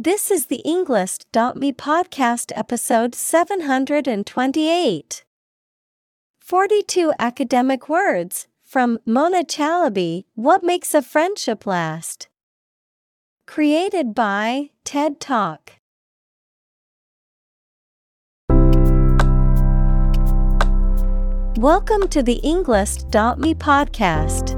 This is the Englist.me podcast episode 728. 42 academic words from Mona Chalabi What Makes a Friendship Last? Created by TED Talk. Welcome to the Englist.me podcast.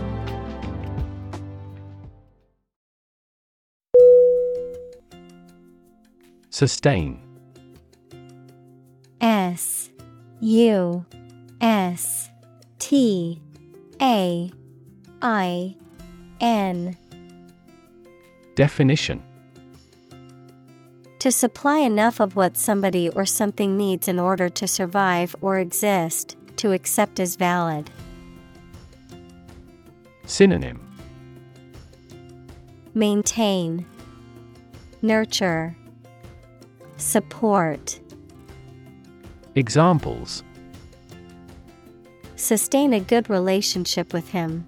Sustain. S U S T A I N. Definition. To supply enough of what somebody or something needs in order to survive or exist, to accept as valid. Synonym. Maintain, Nurture, Support, Examples Sustain a good relationship with him.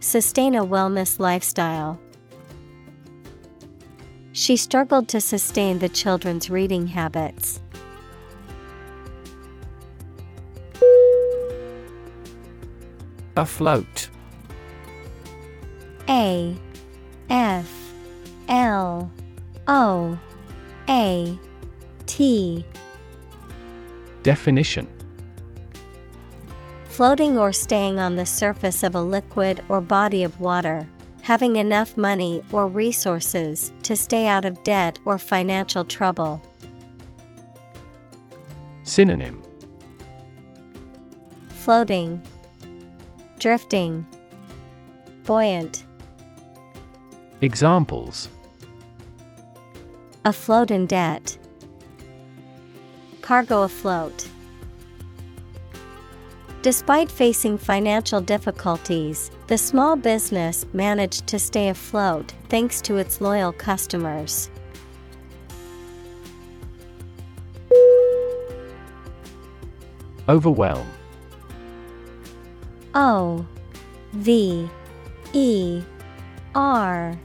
Sustain a wellness lifestyle. She struggled to sustain the children's reading habits. Afloat A F L O A T. Definition. Floating or staying on the surface of a liquid or body of water, having enough money or resources to stay out of debt or financial trouble. Synonym. Floating, Drifting, Buoyant, Examples Afloat in debt, Cargo afloat. Despite facing financial difficulties, the small business managed to stay afloat thanks to its loyal customers. Overwhelm O V E R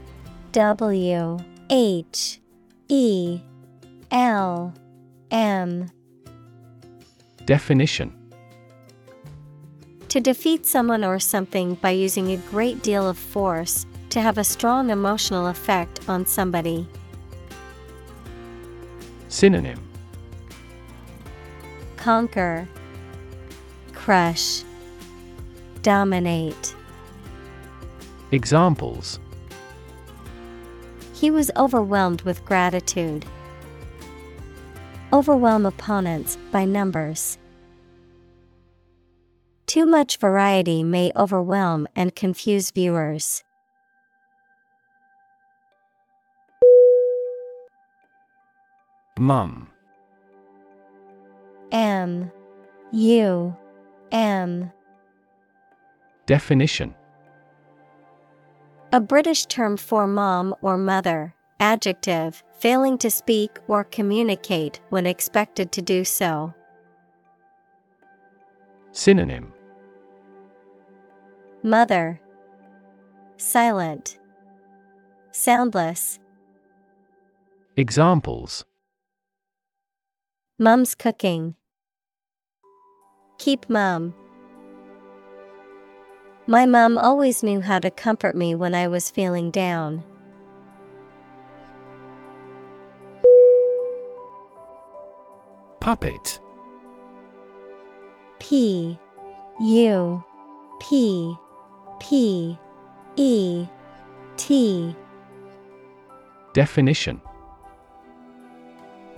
W H E L M. Definition. To defeat someone or something by using a great deal of force, to have a strong emotional effect on somebody. Synonym. Conquer, Crush, Dominate. Examples He was overwhelmed with gratitude. Overwhelm opponents by numbers. Too much variety may overwhelm and confuse viewers. Mum M U M Definition A British term for mom or mother, adjective, failing to speak or communicate when expected to do so. Synonym Mother, Silent, Soundless. Examples Mum's cooking. Keep mum. My mum always knew how to comfort me when I was feeling down. Puppet. P U P P E T. Definition.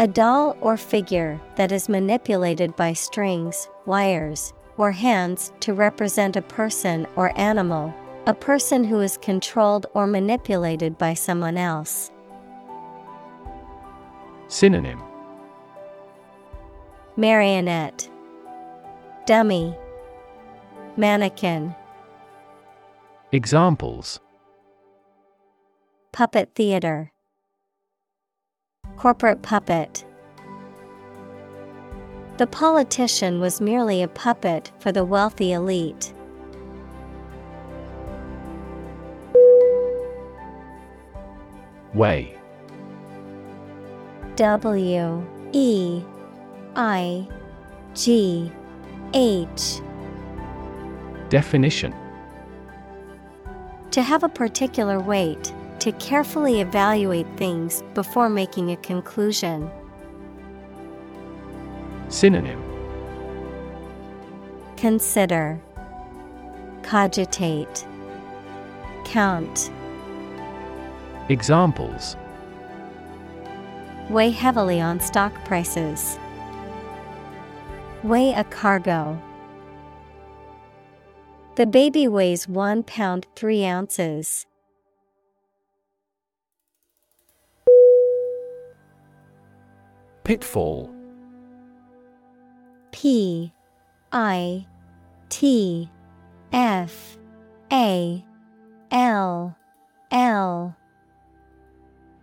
A doll or figure that is manipulated by strings, wires, or hands to represent a person or animal, a person who is controlled or manipulated by someone else. Synonym. Marionette. Dummy. Mannequin. Examples. Puppet theater. Corporate puppet The politician was merely a puppet for the wealthy elite. Weigh W E I G H Definition To have a particular weight, to carefully evaluate things before making a conclusion. Synonym Consider Cogitate Count Examples Weigh heavily on stock prices. Weigh a cargo. The baby weighs one pound three ounces. Pitfall P I T F A L L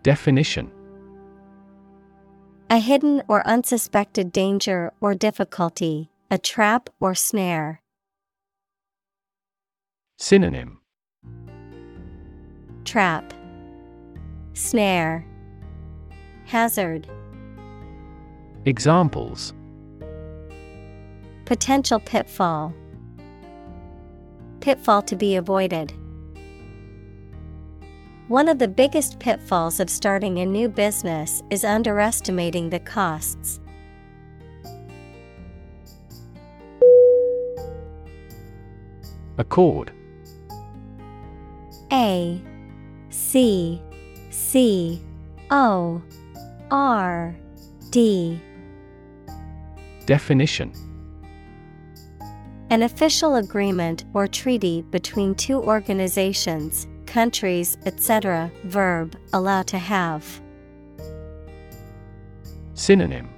Definition. A hidden or unsuspected danger or difficulty, a trap or snare. Synonym. Trap. Snare. Hazard. Examples Potential pitfall. Pitfall to be avoided. One of the biggest pitfalls of starting a new business is underestimating the costs. Accord A C C O R D Definition An official agreement or treaty between two organizations, countries, etc. Verb, allow to have. Synonym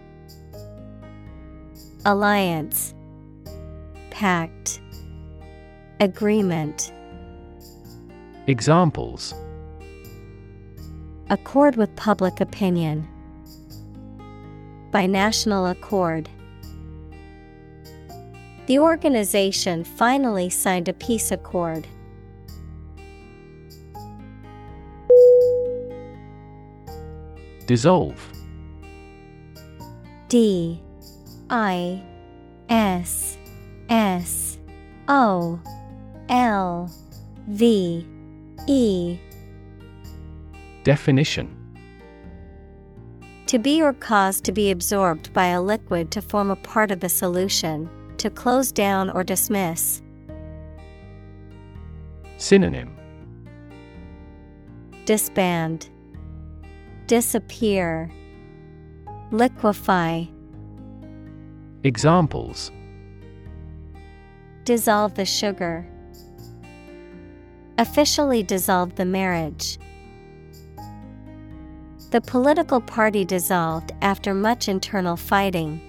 Alliance Pact Agreement Examples Accord with public opinion. By national accord. The organization finally signed a peace accord. Dissolve. D. I. S. S. O. L. V. E. Definition. To be or cause to be absorbed by a liquid to form a part of the solution, to close down or dismiss. Synonym Disband, Disappear, Liquefy, Examples Dissolve the sugar. Officially dissolved the marriage. The political party dissolved after much internal fighting.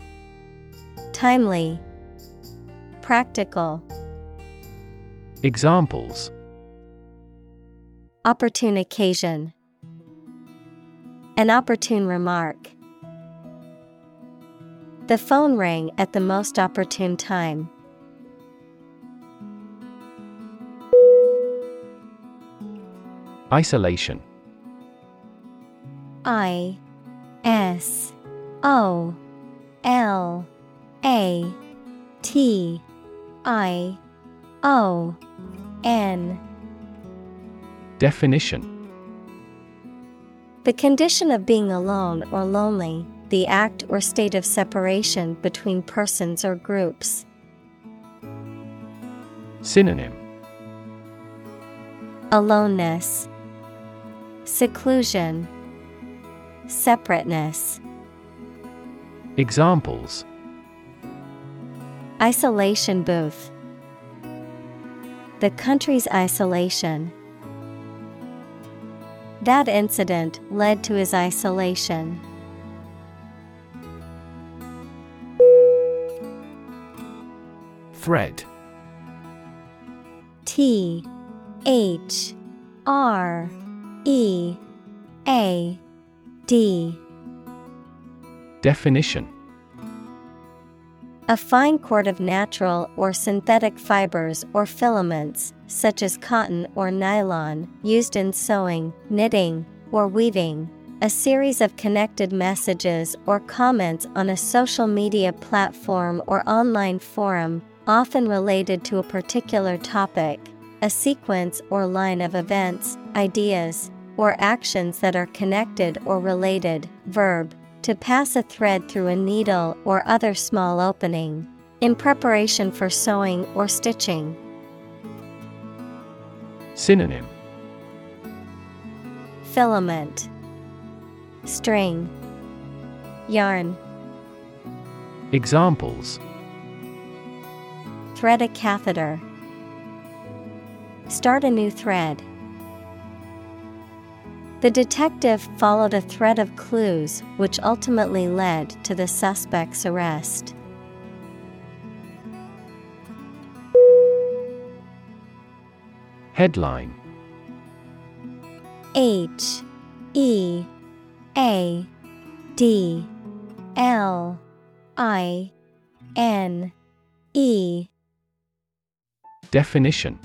Timely, Practical, Examples Opportune occasion. An opportune remark. The phone rang at the most opportune time. Isolation I S O L A T I O N. Definition. The condition of being alone or lonely, the act or state of separation between persons or groups. Synonym. Aloneness, Seclusion, Separateness. Examples Isolation booth. The country's isolation. That incident led to his isolation. Thread T H R E A D Definition A fine cord of natural or synthetic fibers or filaments, such as cotton or nylon, used in sewing, knitting, or weaving. A series of connected messages or comments on a social media platform or online forum, often related to a particular topic. A sequence or line of events, ideas, or actions that are connected or related. Verb to pass a thread through a needle or other small opening. In preparation for sewing or stitching. Synonym Filament String Yarn Examples Thread a catheter. Start a new thread. The detective followed a thread of clues which ultimately led to the suspect's arrest. Headline. H E A D L I N E. Definition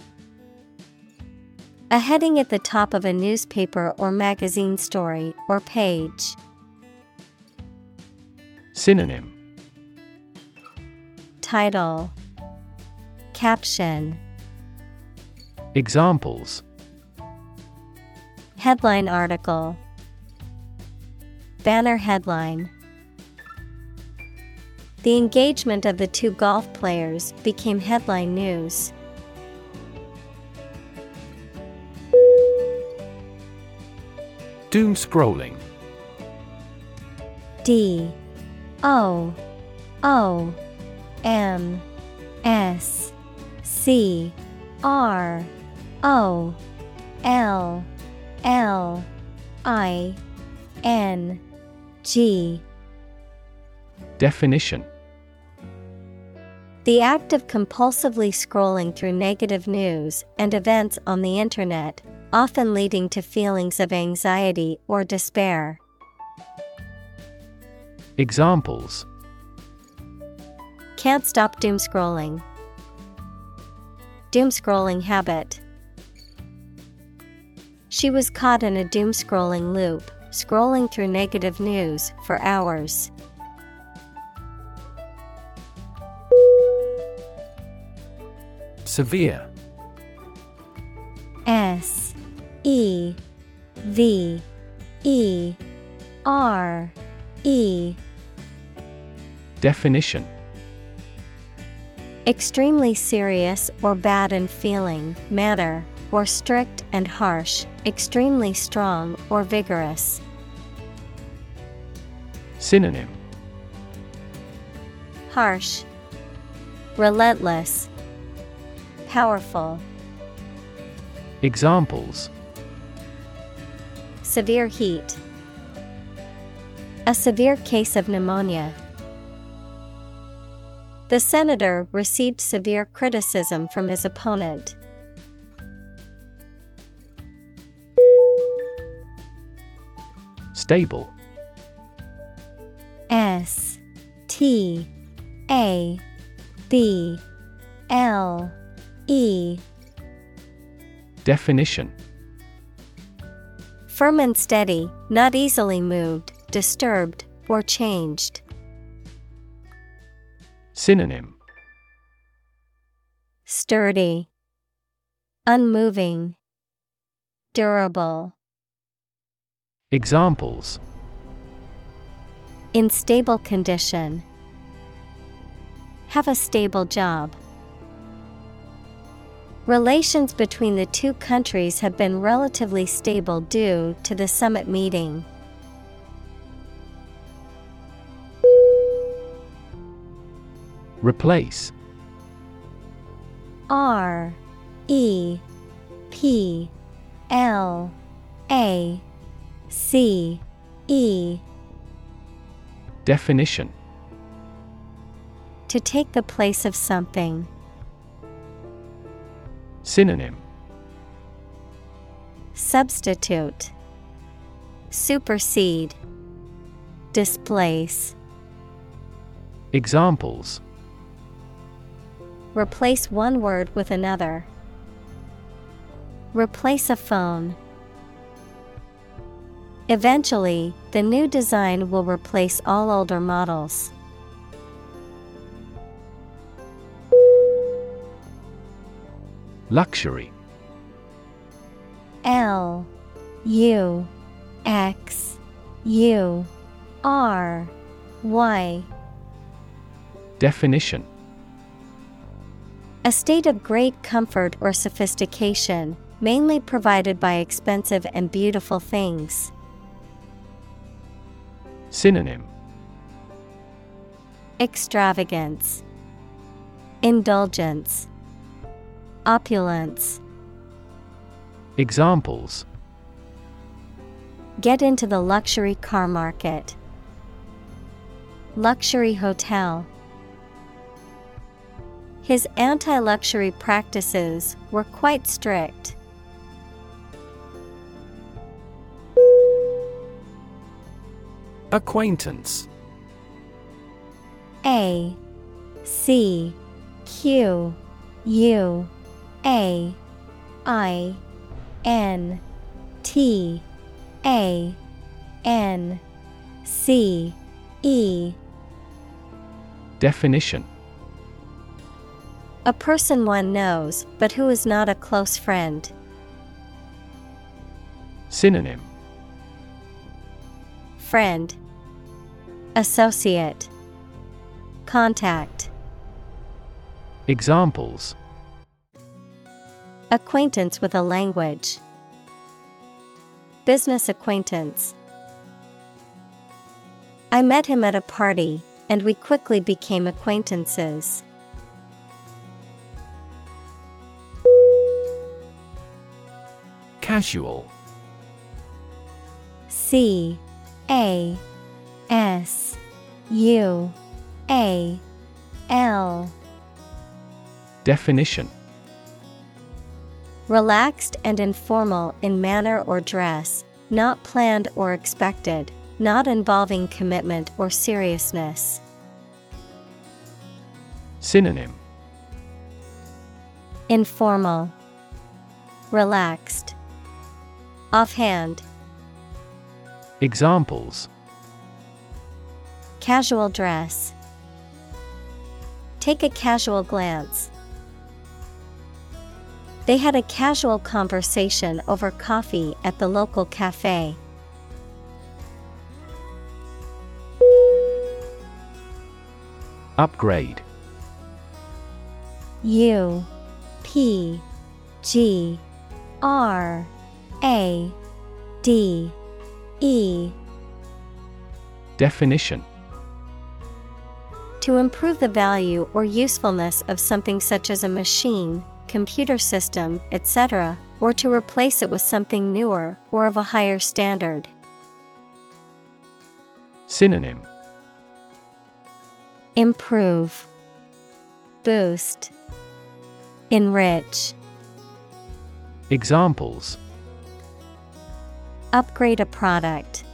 A heading at the top of a newspaper or magazine story or page. Synonym. Title. Caption. Examples. Headline article. Banner headline. The engagement of the two golf players became headline news. Doom scrolling. D O O M S C R O L L I N G. Definition. The act of compulsively scrolling through negative news and events on the Internet, often leading to feelings of anxiety or despair. Examples Can't stop doom scrolling. Doom scrolling habit. She was caught in a doom scrolling loop, scrolling through negative news for hours. Severe S E V E R E. Definition. Extremely serious or bad in feeling, matter, or strict and harsh, extremely strong or vigorous. Synonym. Harsh, Relentless, Powerful, Examples Severe heat, A severe case of pneumonia. The senator received severe criticism from his opponent. Stable S T A B L E Definition Firm and steady, not easily moved, disturbed, or changed. Synonym Sturdy, Unmoving, Durable. Examples In stable condition. Have a stable job. Relations between the two countries have been relatively stable due to the summit meeting. Replace R E P L A C E Definition To take the place of something. Synonym Substitute Supersede Displace Examples Replace one word with another. Replace a phone. Eventually, the new design will replace all older models. Luxury. L U X U R Y. Definition. A state of great comfort or sophistication, mainly provided by expensive and beautiful things. Synonym. Extravagance, Indulgence, Opulence. Examples Get into the luxury car market. Luxury hotel. His anti luxury practices were quite strict. Acquaintance A C Q U A I N T A N C E. Definition. A person one knows, but who is not a close friend. Synonym. Friend, Associate, Contact. Examples Acquaintance with a language. Business acquaintance. I met him at a party, and we quickly became acquaintances. Casual C A S U A L Definition Relaxed and informal in manner or dress, not planned or expected, not involving commitment or seriousness. Synonym Informal, Relaxed, Offhand, Examples Casual dress. Take a casual glance. They had a casual conversation over coffee at the local cafe. Upgrade. U P G R A D E. Definition. To improve the value or usefulness of something such as a machine, computer system, etc., or to replace it with something newer or of a higher standard. Synonym Improve, Boost, Enrich, Examples Upgrade a product,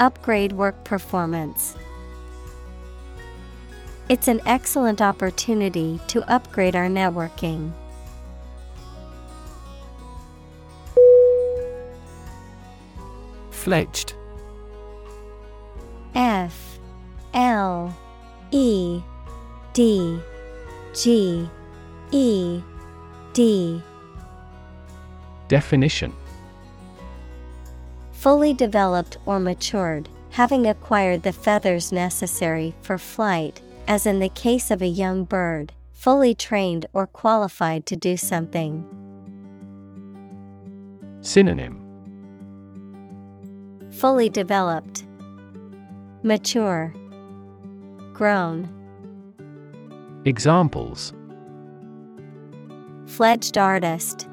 Upgrade work performance. It's an excellent opportunity to upgrade our networking. Fledged. F L E D G E D Definition Fully developed or matured, having acquired the feathers necessary for flight, as in the case of a young bird, fully trained or qualified to do something. Synonym Fully developed, mature, grown. Examples Fledged artist,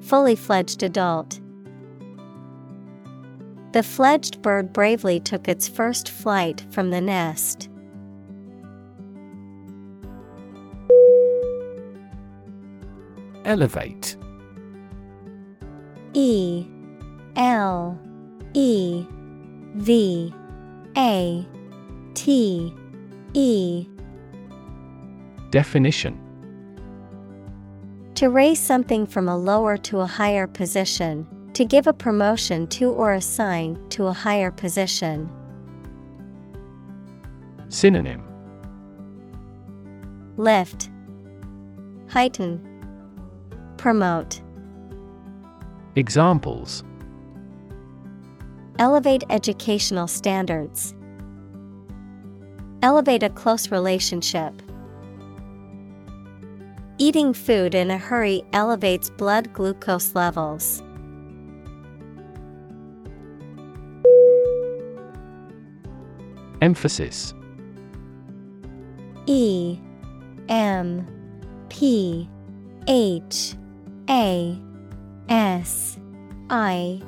fully fledged adult. The fledged bird bravely took its first flight from the nest. Elevate. E L E V A T E. Definition. To raise something from a lower to a higher position, to give a promotion to or assign to a higher position. Synonym Lift, Heighten, Promote. Examples Elevate educational standards. Elevate a close relationship. Eating food in a hurry elevates blood glucose levels. Emphasis. E M P H A S I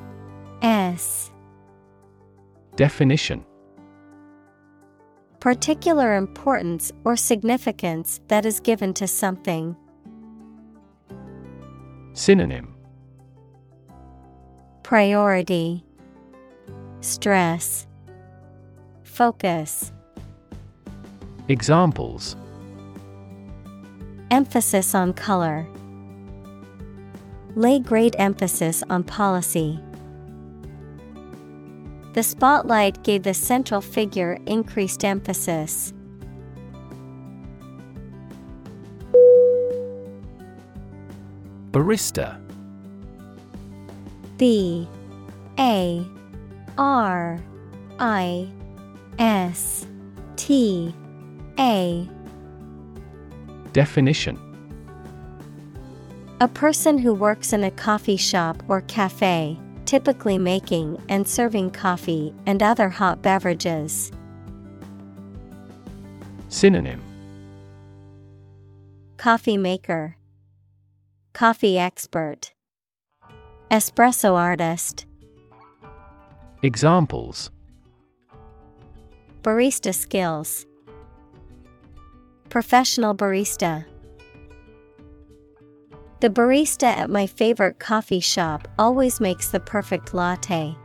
S. Definition. Particular importance or significance that is given to something. Synonym. Priority. Stress Focus Examples Emphasis on color. Lay great emphasis on policy. The spotlight gave the central figure increased emphasis. Barista B A R I S T A Definition. A person who works in a coffee shop or cafe, typically making and serving coffee and other hot beverages. Synonym. Coffee maker, Coffee expert, Espresso artist, Examples Barista skills, Professional barista. The barista at my favorite coffee shop always makes the perfect latte.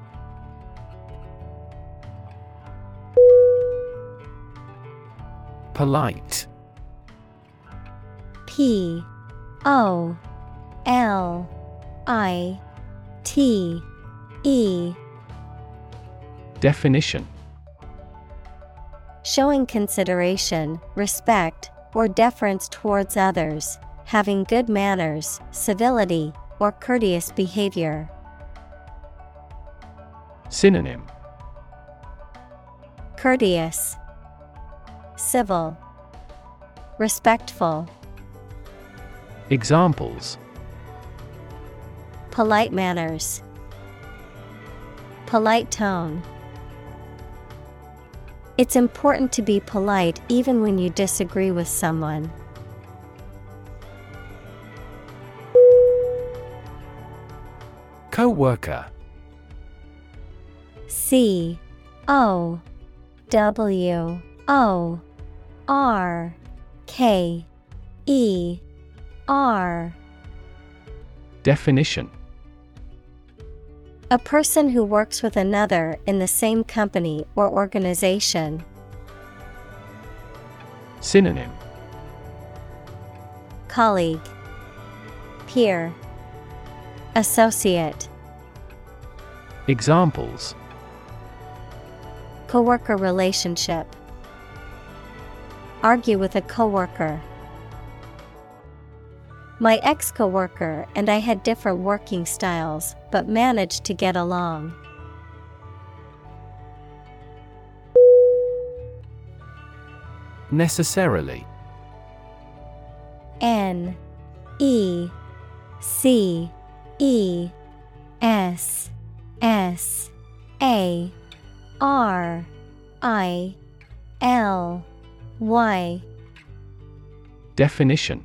Polite P O L I T E Definition Showing consideration, respect, or deference towards others, having good manners, civility, or courteous behavior. Synonym. Courteous, Civil, Respectful, Examples. Polite manners, Polite tone. It's important to be polite even when you disagree with someone. Co-worker. C O W O R K E R. Definition A person who works with another in the same company or organization. Synonym Colleague, Peer, Associate, Examples Coworker relationship. Argue with a coworker. My ex coworker and I had different working styles, but managed to get along. Necessarily. N E C E S S A R I L Y. Definition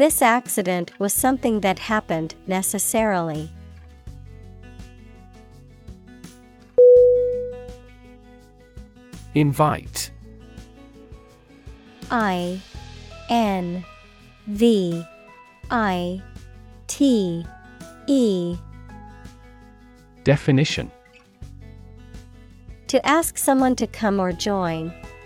This accident was something that happened necessarily. Invite. I N V I T E. Definition. To ask someone to come or join,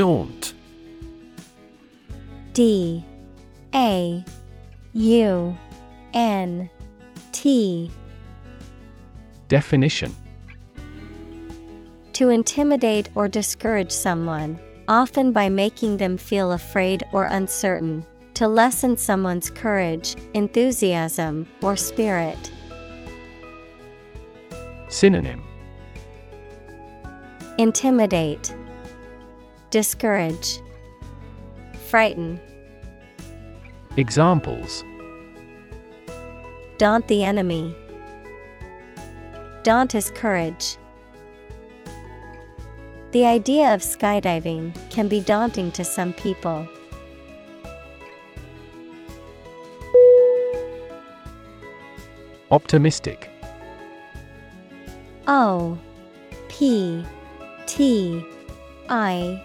Daunt D A U N T. Definition. To intimidate or discourage someone, often by making them feel afraid or uncertain, to lessen someone's courage, enthusiasm, or spirit. Synonym. Intimidate, Discourage, Frighten, Examples Daunt the enemy, Daunt his courage. The idea of skydiving can be daunting to some people. Optimistic O P T I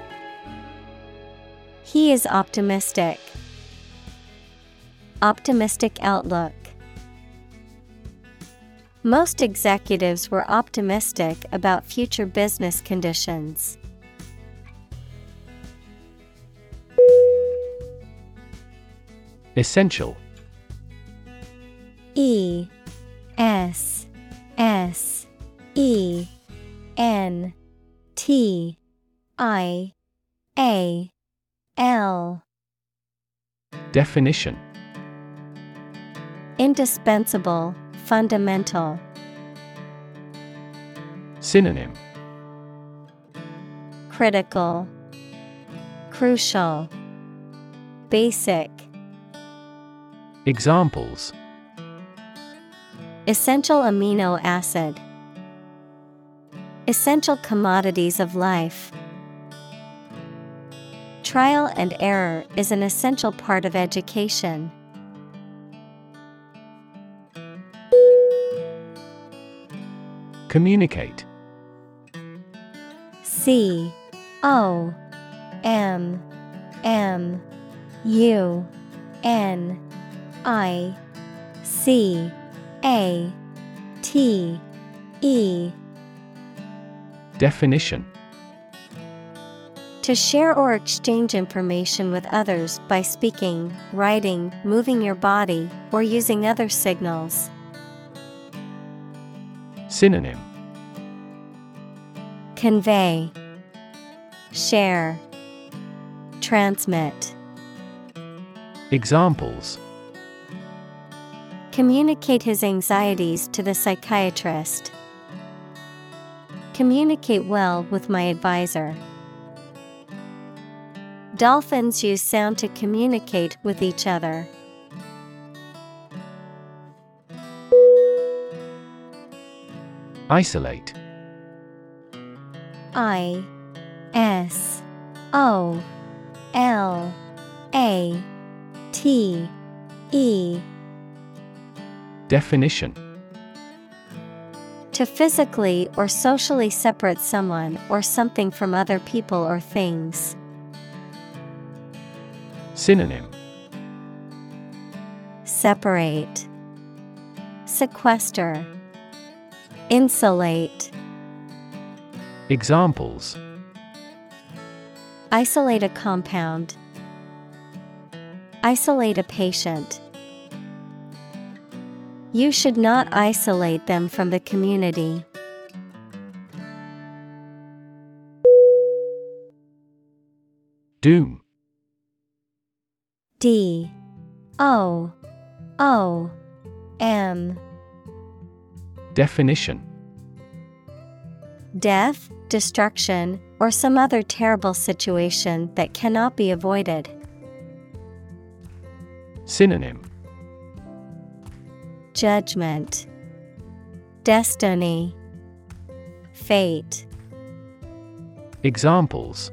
He is optimistic. Optimistic outlook. Most executives were optimistic about future business conditions. Essential E S S E N T I A L Definition Indispensable, fundamental. Synonym Critical, Crucial, Basic. Examples Essential amino acid. Essential commodities of life. Trial and error is an essential part of education. Communicate. C O M M U N I C A T E. Definition To share or exchange information with others by speaking, writing, moving your body, or using other signals. Synonym Convey, Share, Transmit. Examples Communicate his anxieties to the psychiatrist. Communicate well with my advisor. Dolphins use sound to communicate with each other. Isolate I S O L A T E Definition To physically or socially separate someone or something from other people or things. Synonym Separate, Sequester, Insulate. Examples Isolate a compound. Isolate a patient. You should not isolate them from the community. Doom D O O M. Definition. Death, destruction, or some other terrible situation that cannot be avoided. Synonym. Judgment, Destiny, Fate. Examples.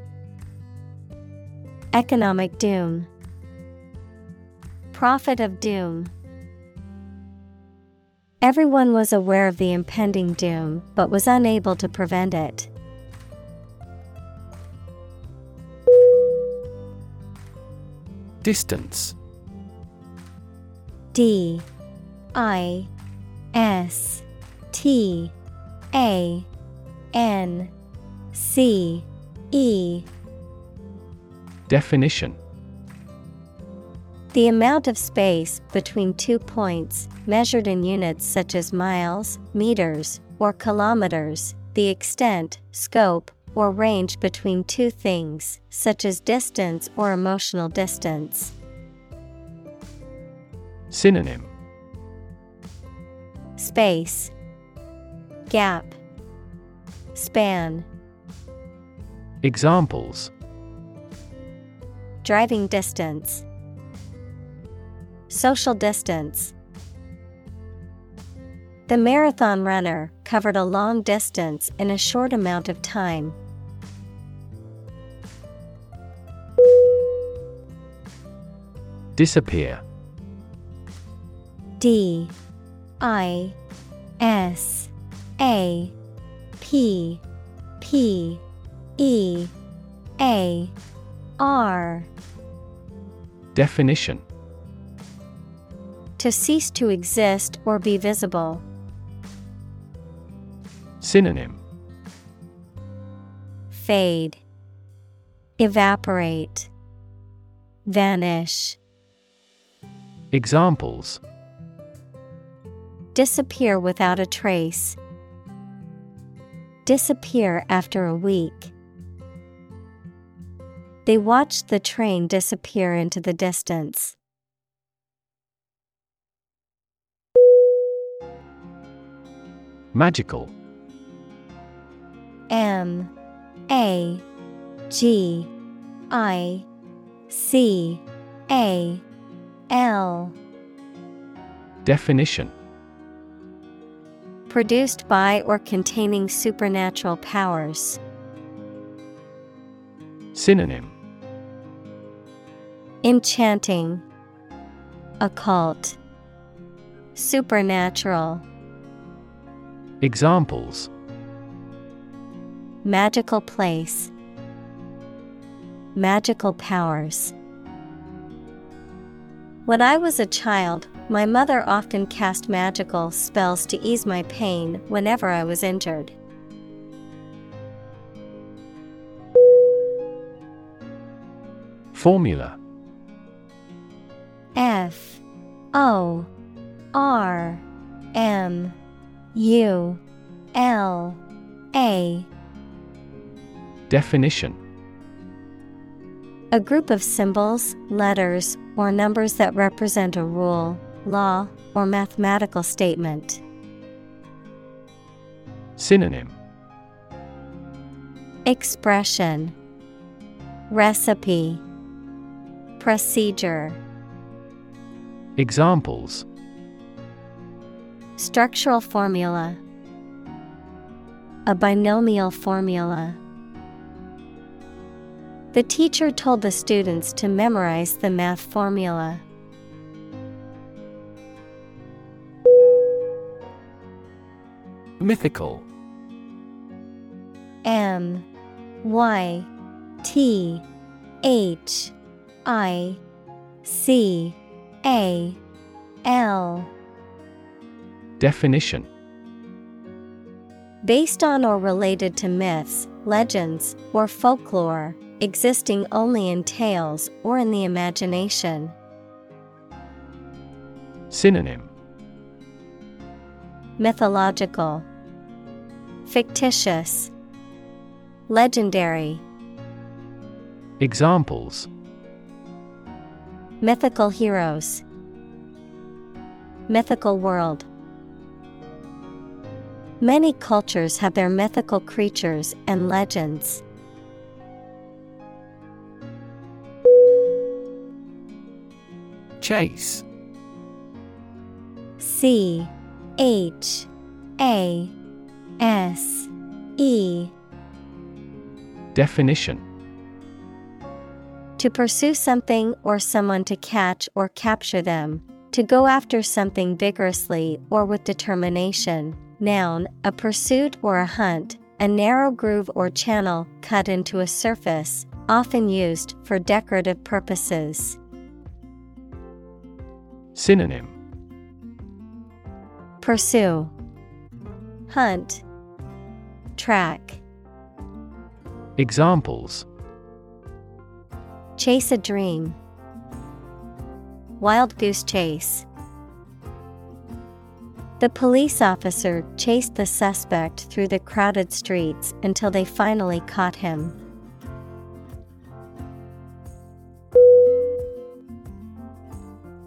Economic doom, Prophet of doom. Everyone was aware of the impending doom but was unable to prevent it. Distance. D. I. S. T. A. N. C. E. Definition The amount of space between two points, measured in units such as miles, meters, or kilometers, the extent, scope, or range between two things, such as distance or emotional distance. Synonym. Space, Gap, Span. Examples. Driving distance, Social distance. The marathon runner covered a long distance in a short amount of time. Disappear D I S A P P E A R Definition To cease to exist or be visible. Synonym Fade, Evaporate, Vanish. Examples Disappear without a trace. Disappear after a week. They watched the train disappear into the distance. Magical. M A G I C A L. Definition. Produced by or containing supernatural powers. Synonym. Enchanting, Occult, Supernatural, Examples Magical place, magical powers. When I was a child, my mother often cast magical spells to ease my pain whenever I was injured. Formula F O R M U L A. Definition. A group of symbols, letters, or numbers that represent a rule, law, or mathematical statement. Synonym. Expression. Recipe. Procedure. Examples Structural formula. A binomial formula. The teacher told the students to memorize the math formula. Mythical. M Y T H I C A L Definition Based on or related to myths, legends, or folklore, existing only in tales or in the imagination. Synonym Mythological, Fictitious, Legendary. Examples Mythical heroes, Mythical world. Many cultures have their mythical creatures and legends. Chase C H A S E Definition To pursue something or someone to catch or capture them, to go after something vigorously or with determination. Noun, a pursuit or a hunt, a narrow groove or channel cut into a surface, often used for decorative purposes. Synonym. Pursue, Hunt, Track, Examples. Chase a dream, Wild goose chase. The police officer chased the suspect through the crowded streets until they finally caught him.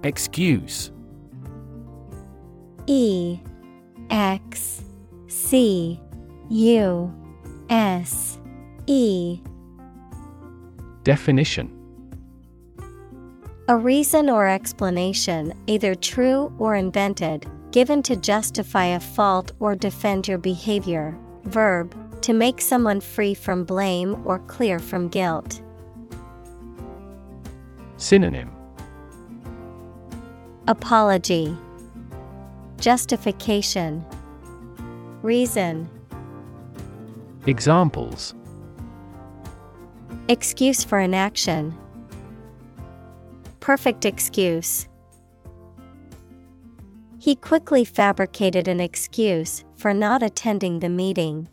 Excuse. E X C U S E. Definition. A reason or explanation, either true or invented, given to justify a fault or defend your behavior. Verb, to make someone free from blame or clear from guilt. Synonym Apology, Justification, Reason, Examples Excuse for inaction. Perfect excuse. He quickly fabricated an excuse for not attending the meeting.